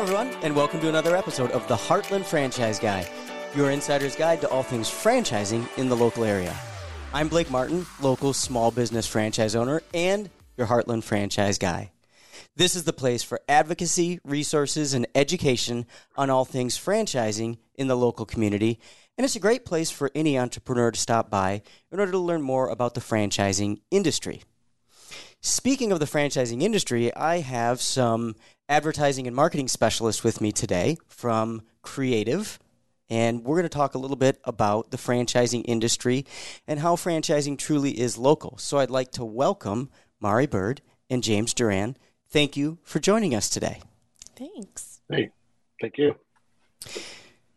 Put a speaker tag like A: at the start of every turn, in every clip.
A: Hello, everyone, and welcome to another episode of the Heartland Franchise Guy, your insider's guide to all things franchising in the local area. I'm Blake Martin, local small business franchise owner and your Heartland Franchise Guy. This is the place for advocacy, resources, and education on all things franchising in the local community. And it's a great place for any entrepreneur to stop by in order to learn more about the franchising industry. Speaking of the franchising industry, I have some advertising and marketing specialist with me today from Kreativ. And we're going to talk a little bit about the franchising industry and how franchising truly is local. So I'd like to welcome Mari Bird and James Duran. Thank you for joining us today.
B: Thanks.
C: Hey, thank you.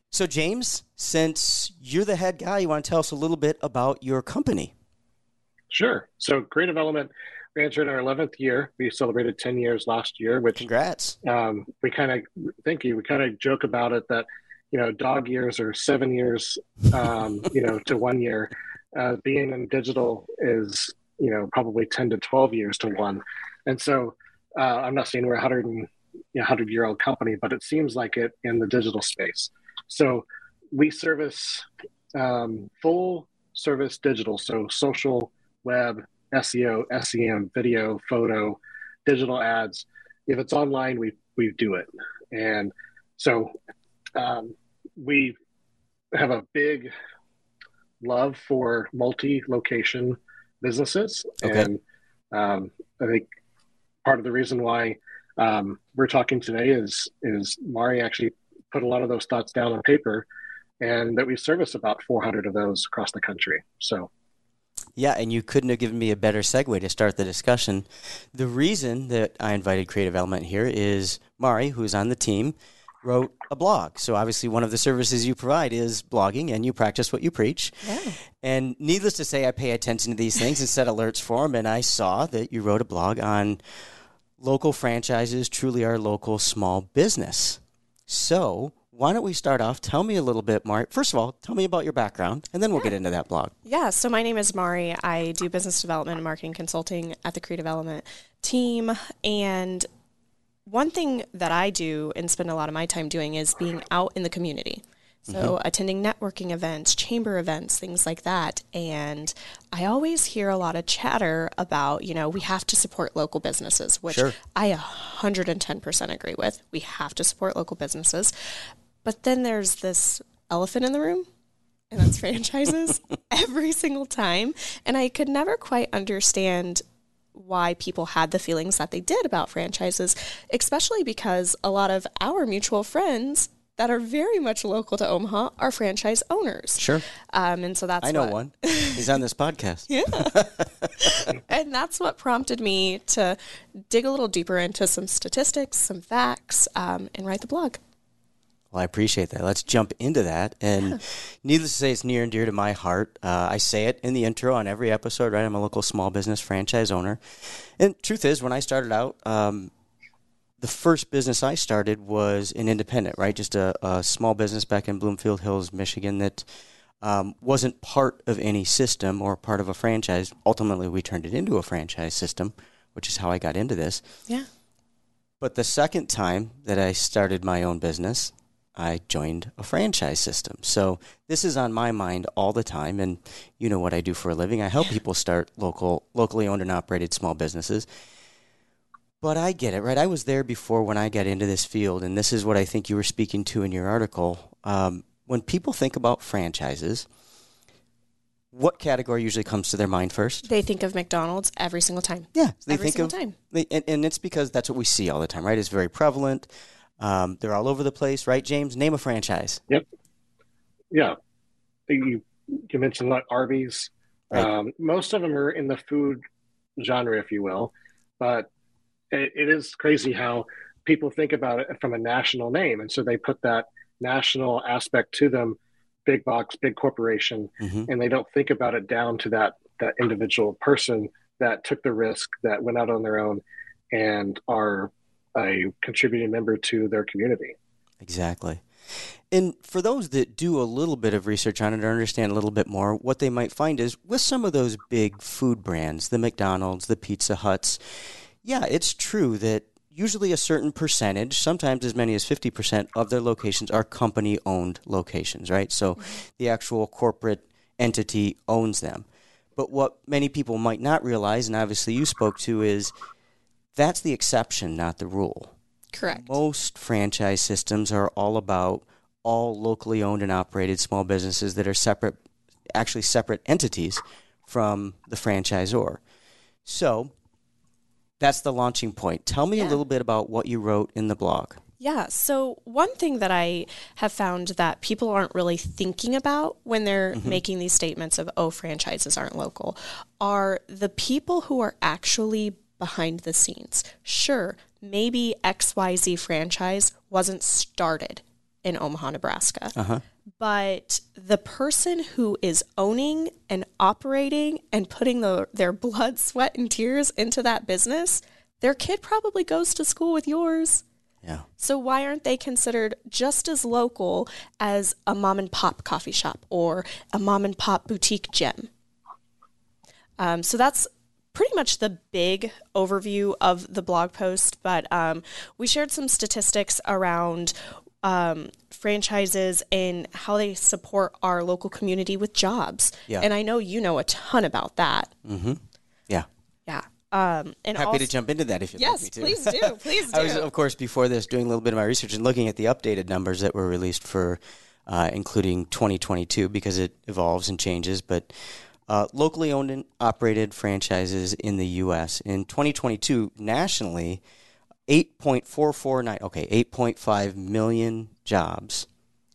A: So, James, since you're the head guy, you want to tell us a little bit about your company?
C: Sure. So, Kreativ Element, we entered our 11th year. We celebrated 10 years last year, which
A: congrats.
C: Um, we kind of, thank you. We kind of joke about it that, you know, dog years are seven years, um, you know, to one year. Uh, being in digital is, you know, probably 10 to 12 years to one. And so, uh, I'm not saying we're a 100 and, you know, 100 year old company, but it seems like it in the digital space. So we service um, full service digital, so social, web, SEO, SEM, video, photo, digital ads. If it's online, we we do it, and so um, we have a big love for multi-location businesses, okay. and um, I think part of the reason why um, we're talking today is is Mari actually put a lot of those thoughts down on paper, and that we service about 400 of those across the country. So.
A: Yeah, and you couldn't have given me a better segue to start the discussion. The reason that I invited Kreativ Element here is Mari, who's on the team, wrote a blog. So obviously, one of the services you provide is blogging, and you practice what you preach.
B: Yeah.
A: And needless to say, I pay attention to these things and set alerts for them. And I saw that you wrote a blog on local franchises truly are local small business. So why don't we start off? Tell me a little bit, Mari. First of all, tell me about your background, and then we'll get into that blog.
B: Yeah, so my name is Mari. I do business development and marketing consulting at the Kreativ Element team. And one thing that I do and spend a lot of my time doing is being out in the community. So, mm-hmm. attending networking events, chamber events, things like that. And I always hear a lot of chatter about, you know, we have to support local businesses, which sure. I 110% agree with. We have to support local businesses. But then there's this elephant in the room, and that's franchises every single time. And I could never quite understand why people had the feelings that they did about franchises, especially because a lot of our mutual friends that are very much local to Omaha are franchise owners.
A: Sure.
B: Um, and so that's
A: I know
B: what,
A: one. He's on this podcast.
B: yeah. and that's what prompted me to dig a little deeper into some statistics, some facts, um, and write the blog.
A: Well, I appreciate that. Let's jump into that. And yeah. needless to say, it's near and dear to my heart. Uh, I say it in the intro on every episode, right? I'm a local small business franchise owner. And truth is, when I started out, um, the first business I started was an independent, right? Just a, a small business back in Bloomfield Hills, Michigan that um, wasn't part of any system or part of a franchise. Ultimately, we turned it into a franchise system, which is how I got into this.
B: Yeah.
A: But the second time that I started my own business, I joined a franchise system. So this is on my mind all the time and you know what I do for a living. I help people start local locally owned and operated small businesses. But I get it, right? I was there before when I got into this field and this is what I think you were speaking to in your article. Um, when people think about franchises, what category usually comes to their mind first?
B: They think of McDonald's every single time.
A: Yeah,
B: they every
A: think
B: single of time.
A: They, and, and it's because that's what we see all the time, right? It's very prevalent. Um, they're all over the place, right, James? Name a franchise.
C: Yep. Yeah. You, you mentioned like Arby's. Right. Um, most of them are in the food genre, if you will, but it, it is crazy how people think about it from a national name, and so they put that national aspect to them, big box, big corporation, mm-hmm. and they don't think about it down to that that individual person that took the risk, that went out on their own, and are a contributing member to their community.
A: Exactly. And for those that do a little bit of research on it or understand a little bit more, what they might find is with some of those big food brands, the McDonald's, the Pizza Huts, yeah, it's true that usually a certain percentage, sometimes as many as 50% of their locations are company owned locations, right? So the actual corporate entity owns them. But what many people might not realize, and obviously you spoke to, is that's the exception, not the rule.
B: Correct.
A: Most franchise systems are all about all locally owned and operated small businesses that are separate, actually separate entities from the franchisor. So that's the launching point. Tell me a little bit about what you wrote in the blog.
B: Yeah. So, one thing that I have found that people aren't really thinking about when they're mm-hmm. making these statements of, oh, franchises aren't local, are the people who are actually behind the scenes. Sure, maybe XYZ franchise wasn't started in Omaha, Nebraska. But the person who is owning and operating and putting the, their blood, sweat, and tears into that business, their kid probably goes to school with yours.
A: Yeah.
B: So why aren't they considered just as local as a mom and pop coffee shop or a mom and pop boutique gym? Um, so that's pretty much the big overview of the blog post. But um, we shared some statistics around um, franchises and how they support our local community with jobs.
A: Yeah.
B: And I know you know a ton about that.
A: Yeah.
B: Yeah. Um, and
A: Happy
B: also,
A: to jump into that if you'd
B: Yes,
A: like me to.
B: please do. Please do.
A: I was, of course, before this, doing a little bit of my research and looking at the updated numbers that were released for, uh, including 2022, because it evolves and changes. But uh, locally owned and operated franchises in the U.S. in 2022 nationally, 8.449, okay, 8.5 million jobs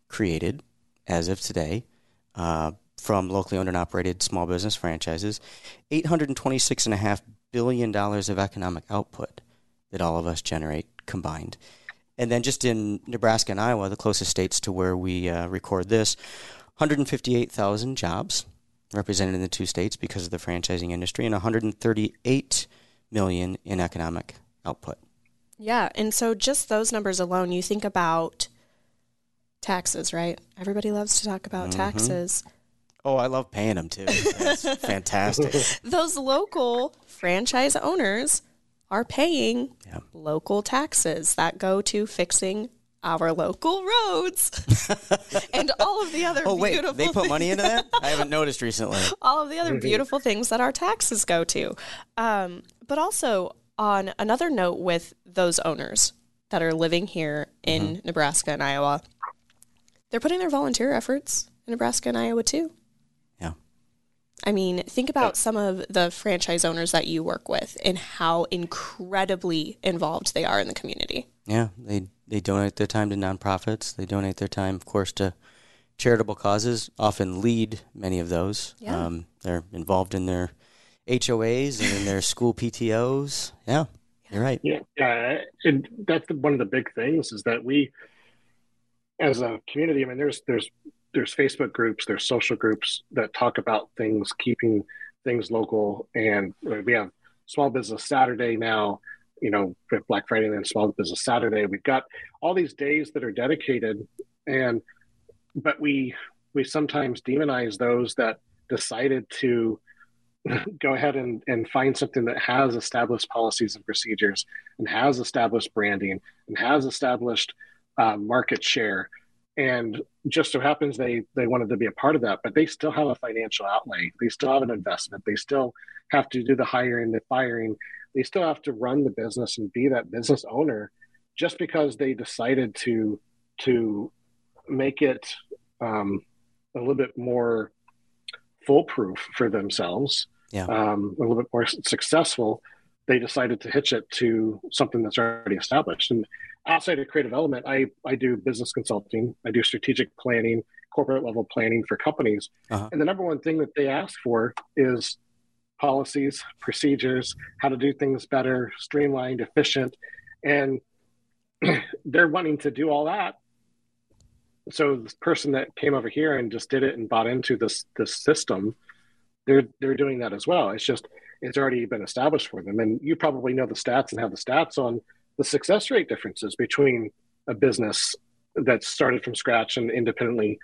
A: created as of today uh, from locally owned and operated small business franchises, $826.5 billion of economic output that all of us generate combined. And then just in Nebraska and Iowa, the closest states to where we uh, record this, 158,000 jobs represented in the two states because of the franchising industry and 138 million in economic output.
B: Yeah, and so just those numbers alone, you think about taxes, right? Everybody loves to talk about
A: Mm-hmm.
B: taxes.
A: Oh, I love paying them too. That's fantastic.
B: Those local franchise owners are paying
A: Yeah.
B: local taxes that go to fixing our local roads of the other
A: Oh wait,
B: beautiful
A: they put
B: things-
A: money into that? I haven't noticed recently.
B: all of the other beautiful things that our taxes go to. Um, but also, on another note, with those owners that are living here in Nebraska and Iowa, they're putting their volunteer efforts in Nebraska and Iowa too.
A: Yeah.
B: I mean, think about some of the franchise owners that you work with and how incredibly involved they are in the community.
A: Yeah, they they donate their time to nonprofits. They donate their time, of course, to charitable causes. Often lead many of those.
B: Yeah.
A: Um, they're involved in their HOAs and in their school PTOs. Yeah, you're right.
C: Yeah, yeah, and that's the, one of the big things is that we, as a community, I mean, there's there's there's Facebook groups, there's social groups that talk about things, keeping things local, and we have Small Business Saturday now. You know, Black Friday and then Small Business Saturday. We've got all these days that are dedicated, and but we we sometimes demonize those that decided to go ahead and, and find something that has established policies and procedures and has established branding and has established uh, market share. And just so happens they they wanted to be a part of that but they still have a financial outlay. They still have an investment. They still have to do the hiring the firing. They still have to run the business and be that business owner just because they decided to to make it um, a little bit more foolproof for themselves
A: Yeah.
C: um, a little bit more successful, they decided to hitch it to something that's already established. And outside of Kreativ Element, I, I do business consulting, I do strategic planning, corporate level planning for companies.
A: Uh-huh.
C: And the number one thing that they ask for is policies, procedures, how to do things better, streamlined, efficient. And they're wanting to do all that. So this person that came over here and just did it and bought into this this system, they're they're doing that as well. It's just it's already been established for them. And you probably know the stats and have the stats on the success rate differences between a business that started from scratch and independently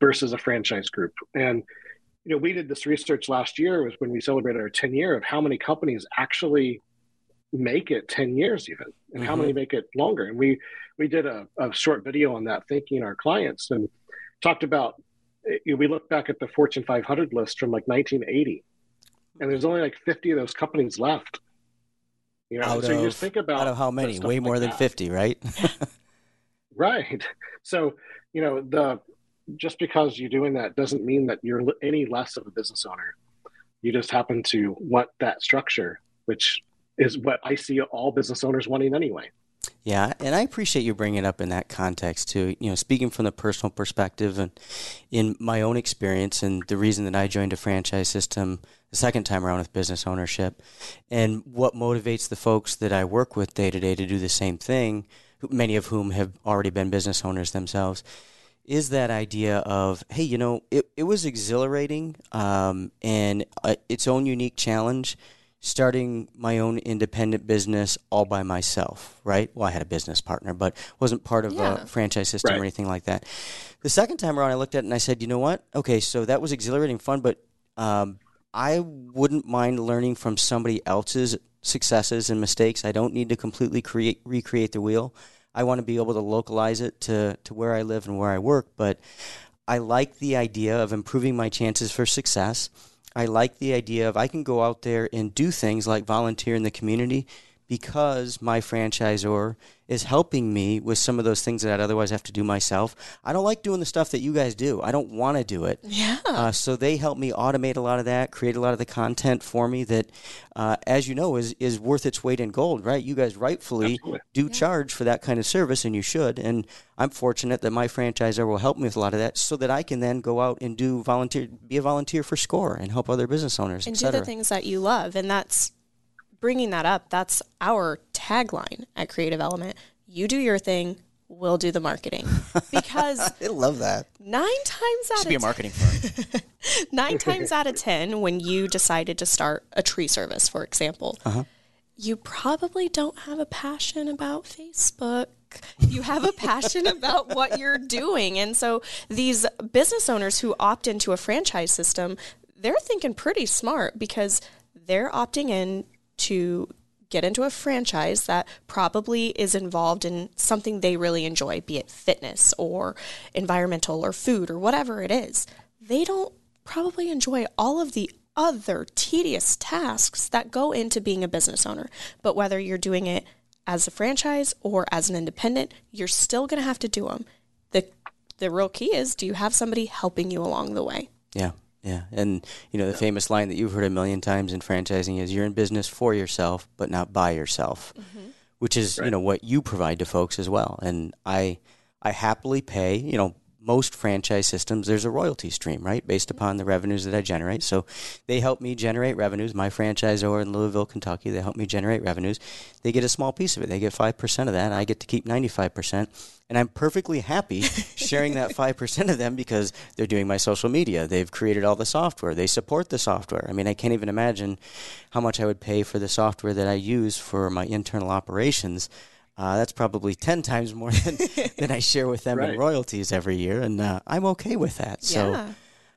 C: versus a franchise group. And you know, we did this research last year was when we celebrated our 10 year of how many companies actually make it 10 years even and mm-hmm. how many make it longer? And we we did a, a short video on that thanking our clients and talked about you know, we look back at the fortune 500 list from like 1980 and there's only like 50 of those companies left.
A: You know out so of, you just think about out of how many? way more like than that. 50 right?
C: Right. So you know the just because you're doing that doesn't mean that you're any less of a business owner. You just happen to want that structure which is what I see all business owners wanting anyway.
A: Yeah, and I appreciate you bringing it up in that context too. You know, speaking from the personal perspective and in my own experience, and the reason that I joined a franchise system the second time around with business ownership, and what motivates the folks that I work with day to day to do the same thing, many of whom have already been business owners themselves, is that idea of hey, you know, it, it was exhilarating um, and uh, its own unique challenge starting my own independent business all by myself, right? Well, I had a business partner, but wasn't part of yeah. a franchise system right. or anything like that. The second time around, I looked at it and I said, you know what? Okay, so that was exhilarating fun, but um, I wouldn't mind learning from somebody else's successes and mistakes. I don't need to completely create recreate the wheel. I want to be able to localize it to, to where I live and where I work, but I like the idea of improving my chances for success I like the idea of I can go out there and do things like volunteer in the community because my franchisor is helping me with some of those things that I'd otherwise have to do myself. I don't like doing the stuff that you guys do. I don't want to do it.
B: Yeah. Uh,
A: so they help me automate a lot of that, create a lot of the content for me that, uh, as you know, is is worth its weight in gold. Right? You guys rightfully Absolutely. do yeah. charge for that kind of service, and you should. And I'm fortunate that my franchisor will help me with a lot of that, so that I can then go out and do volunteer, be a volunteer for SCORE, and help other business owners,
B: and do the things that you love, and that's bringing that up, that's our tagline at Kreativ Element. You do your thing, we'll do the marketing. Because
A: I love that.
B: Nine times out
D: Should of be a marketing firm.
B: nine times out of ten, when you decided to start a tree service, for example, uh-huh. you probably don't have a passion about Facebook. You have a passion about what you're doing. And so these business owners who opt into a franchise system, they're thinking pretty smart because they're opting in to get into a franchise that probably is involved in something they really enjoy, be it fitness or environmental or food or whatever it is. They don't probably enjoy all of the other tedious tasks that go into being a business owner. But whether you're doing it as a franchise or as an independent, you're still going to have to do them. The the real key is do you have somebody helping you along the way?
A: Yeah. Yeah, and you know the famous line that you've heard a million times in franchising is "You're in business for yourself, but not by yourself," mm-hmm. which is right. you know what you provide to folks as well. And I, I happily pay. You know, most franchise systems, there's a royalty stream, right, based upon the revenues that I generate. So they help me generate revenues. My franchisor in Louisville, Kentucky, they help me generate revenues. They get a small piece of it. They get 5% of that. and I get to keep 95%. And I'm perfectly happy sharing that 5% of them because they're doing my social media. They've created all the software. They support the software. I mean, I can't even imagine how much I would pay for the software that I use for my internal operations. Uh, that's probably 10 times more than, than I share with them right. in royalties every year. And uh, I'm okay with that. So yeah.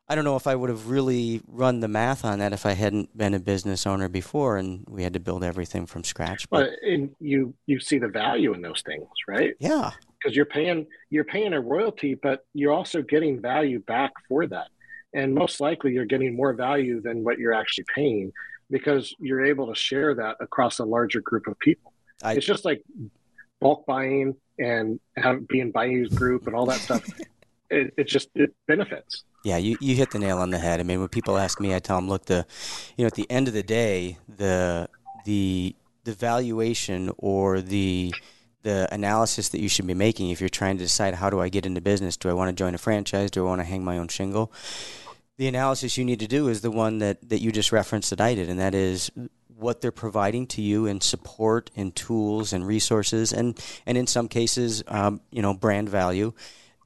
A: I don't know if I would have really run the math on that if I hadn't been a business owner before and we had to build everything from scratch.
C: But and you, you see the value in those things, right?
A: Yeah.
C: Because you're paying you're paying a royalty, but you're also getting value back for that. And most likely you're getting more value than what you're actually paying because you're able to share that across a larger group of people. I, it's just like bulk buying and have, being buying group and all that stuff. it, it just it benefits.
A: Yeah, you, you hit the nail on the head. I mean, when people ask me, I tell them, look, the you know, at the end of the day, the the the valuation or the the analysis that you should be making if you're trying to decide how do I get into business? Do I want to join a franchise? Do I want to hang my own shingle? The analysis you need to do is the one that, that you just referenced that I did, and that is what they're providing to you in support and tools and resources and and in some cases um, you know brand value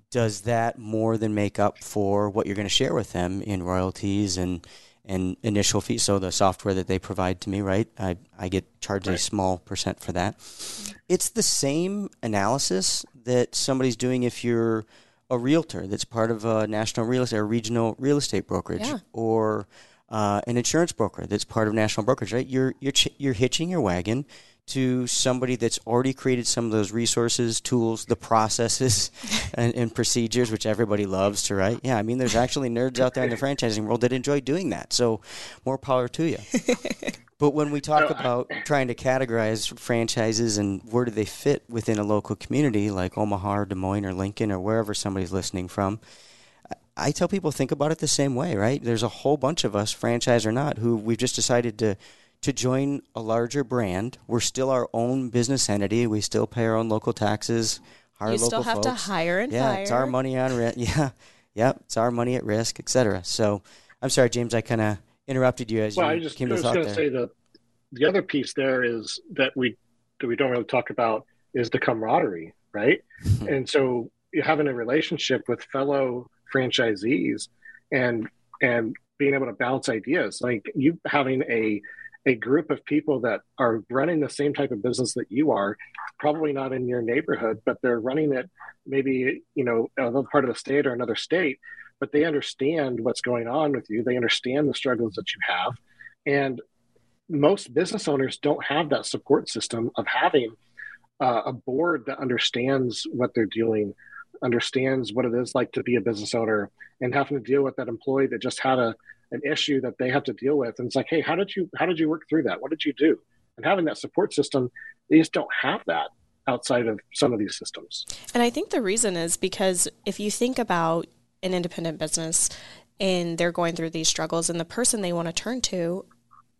A: does that more than make up for what you're going to share with them in royalties and and initial fees so the software that they provide to me right i, I get charged right. a small percent for that it's the same analysis that somebody's doing if you're a realtor that's part of a national real estate or regional real estate brokerage yeah. or uh, an insurance broker that's part of national brokerage, right? You're you're ch- you're hitching your wagon to somebody that's already created some of those resources, tools, the processes, and, and, procedures, which everybody loves to write. Yeah, I mean, there's actually nerds out there in the franchising world that enjoy doing that. So, more power to you. but when we talk about trying to categorize franchises and where do they fit within a local community like Omaha or Des Moines or Lincoln or wherever somebody's listening from, I tell people think about it the same way, right? There's a whole bunch of us, franchise or not, who we've just decided to to join a larger brand. We're still our own business entity. We still pay our own local taxes.
B: Hire
A: you
B: still have
A: folks.
B: to hire and
A: yeah,
B: fire.
A: it's our money on rent. Yeah, yeah, it's our money at risk, etc. So, I'm sorry, James. I kind of interrupted you as
C: well,
A: you
C: I just,
A: came
C: I
A: to
C: was going
A: to
C: say that the other piece there is that we that we don't really talk about is the camaraderie, right? And so you having a relationship with fellow franchisees and and being able to bounce ideas, like you having a a group of people that are running the same type of business that you are, probably not in your neighborhood, but they're running it maybe, you know, another part of the state or another state, but they understand what's going on with you. They understand the struggles that you have. And most business owners don't have that support system of having uh, a board that understands what they're doing, understands what it is like to be a business owner, and having to deal with that employee that just had a an issue that they have to deal with. And it's like hey how did you how did you work through that? What did you do? And having that support system they just don't have that outside of some of these systems.
B: And i think the reason is because if you think about an independent business and they're going through these struggles and the person they want to turn to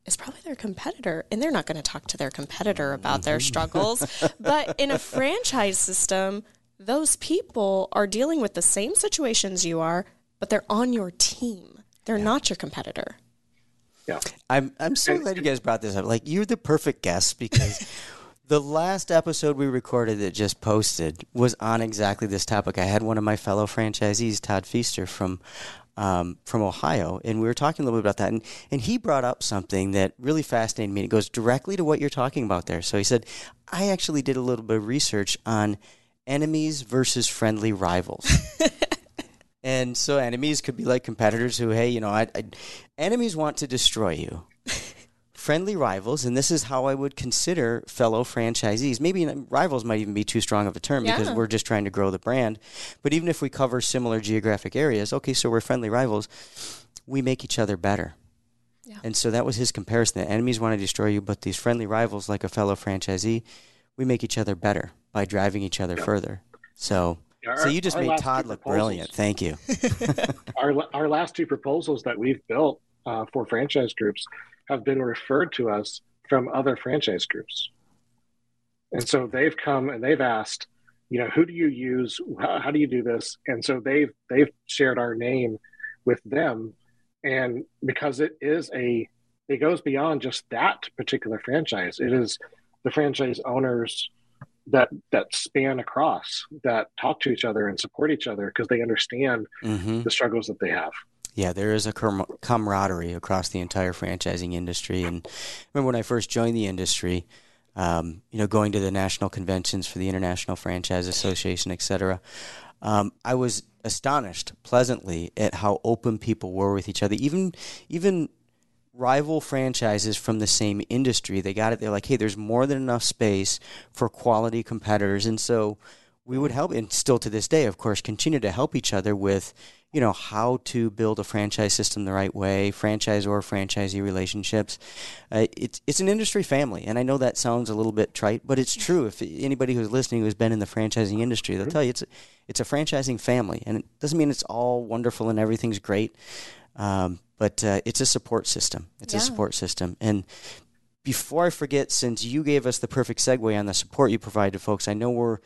B: is probably their competitor and they're not going to talk to their competitor about their mm-hmm. struggles. But in a franchise system those people are dealing with the same situations you are but they're on your team they're yeah. not your competitor.
C: Yeah.
A: I'm I'm so glad you guys brought this up. Like you're the perfect guest because the last episode we recorded that just posted was on exactly this topic. I had one of my fellow franchisees, Todd Feaster from um, from Ohio, and we were talking a little bit about that, and and he brought up something that really fascinated me. It goes directly to what you're talking about there. So he said, I actually did a little bit of research on enemies versus friendly rivals. And so enemies could be like competitors who, hey, you know, I, I, enemies want to destroy you. Friendly rivals, and this is how I would consider fellow franchisees. Maybe rivals might even be too strong of a term yeah. because we're just trying to grow the brand. But even if we cover similar geographic areas, okay, so we're friendly rivals, we make each other better. Yeah. And so that was his comparison. The enemies want to destroy you, but these friendly rivals, like a fellow franchisee, we make each other better by driving each other further. So our, so you just made Todd look brilliant. Thank you.
C: our our last two proposals that we've built uh, for franchise groups have been referred to us from other franchise groups, and so they've come and they've asked, you know, who do you use? How, how do you do this? And so they've they've shared our name with them, and because it is a it goes beyond just that particular franchise. It is the franchise owners that that span across that talk to each other and support each other because they understand mm-hmm. the struggles that they have.
A: Yeah there is a camaraderie across the entire franchising industry. And remember when i first joined the industry um, you know going to the national conventions for the international franchise association etc um, i was astonished pleasantly at how open people were with each other. Even even rival franchises from the same industry. They got it. They're like, hey, there's more than enough space for quality competitors. And so we would help, and still to this day, of course, continue to help each other with, you know, how to build a franchise system the right way, franchise or franchisee relationships. Uh, it's it's an industry family, and I know that sounds a little bit trite, but it's true. If anybody who's listening who's been in the franchising industry, they'll tell you it's a, it's a franchising family, and it doesn't mean it's all wonderful and everything's great. Um, but uh, it's a support system. It's yeah. a support system. And before I forget, since you gave us the perfect segue on the support you provide to folks, I know we're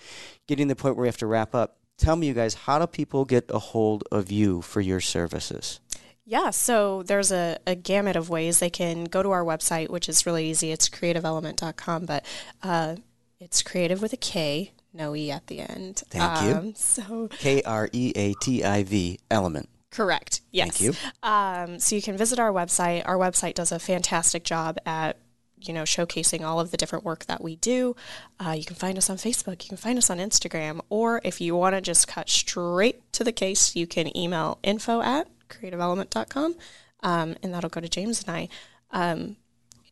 A: getting to the point where we have to wrap up. Tell me, you guys, how do people get a hold of you for your services?
B: Yeah, so there's a, a gamut of ways. They can go to our website, which is really easy. It's kreativelement.com, but uh, it's creative with a K, no E at the end.
A: Thank um, you. So K R E A T I V element.
B: Correct. Yes.
A: Thank you.
B: Um, so you can visit our website. Our website does a fantastic job at you know showcasing all of the different work that we do. Uh, you can find us on Facebook. You can find us on Instagram, or if you want to just cut straight to the case, you can email info at kreativelement.com, um, and that'll go to James and I. Um,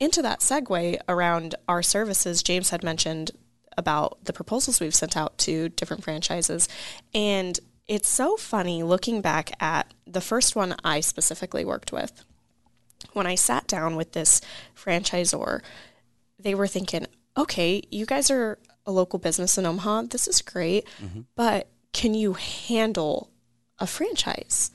B: into that segue around our services, James had mentioned about the proposals we've sent out to different franchises. And it's so funny looking back at the first one I specifically worked with. When I sat down with this franchisor, they were thinking, okay, you guys are a local business in Omaha. This is great, mm-hmm. but can you handle a franchise,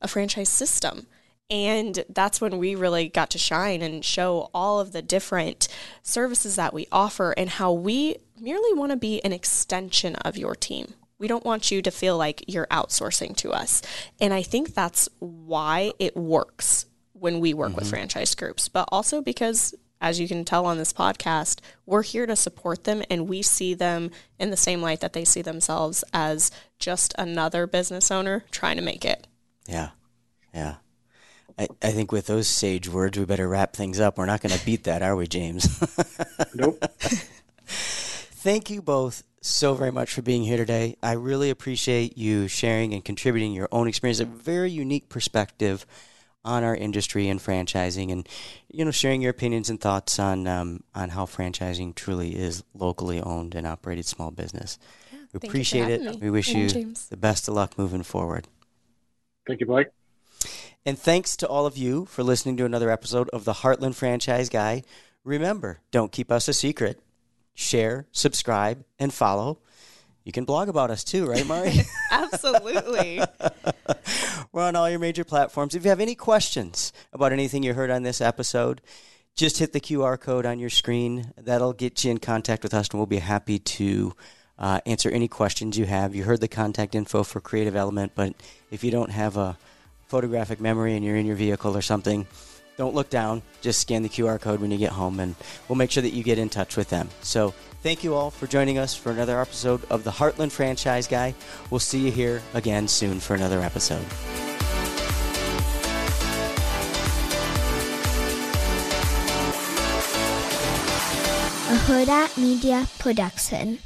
B: a franchise system? And that's when we really got to shine and show all of the different services that we offer and how we merely want to be an extension of your team. We don't want you to feel like you're outsourcing to us. And I think that's why it works when we work mm-hmm. with franchise groups, but also because as you can tell on this podcast, we're here to support them and we see them in the same light that they see themselves as just another business owner trying to make it.
A: Yeah. Yeah. I, I think with those sage words, we better wrap things up. We're not going to beat that, are we, James?
C: nope.
A: Thank you both so very much for being here today. I really appreciate you sharing and contributing your own experience, a very unique perspective on our industry and franchising, and you know, sharing your opinions and thoughts on um, on how franchising truly is locally owned and operated small business. Yeah, we appreciate it. Me. We wish and you James. the best of luck moving forward.
C: Thank you, Blake.
A: And thanks to all of you for listening to another episode of the Heartland Franchise Guy. Remember, don't keep us a secret. Share, subscribe, and follow. You can blog about us too, right, Mari?
B: Absolutely.
A: We're on all your major platforms. If you have any questions about anything you heard on this episode, just hit the QR code on your screen. That'll get you in contact with us, and we'll be happy to uh, answer any questions you have. You heard the contact info for Kreativ Element, but if you don't have a photographic memory and you're in your vehicle or something, don't look down. Just scan the QR code when you get home, and we'll make sure that you get in touch with them. So, thank you all for joining us for another episode of the Heartland Franchise Guy. We'll see you here again soon for another episode.
D: A Hurrdat Media Production.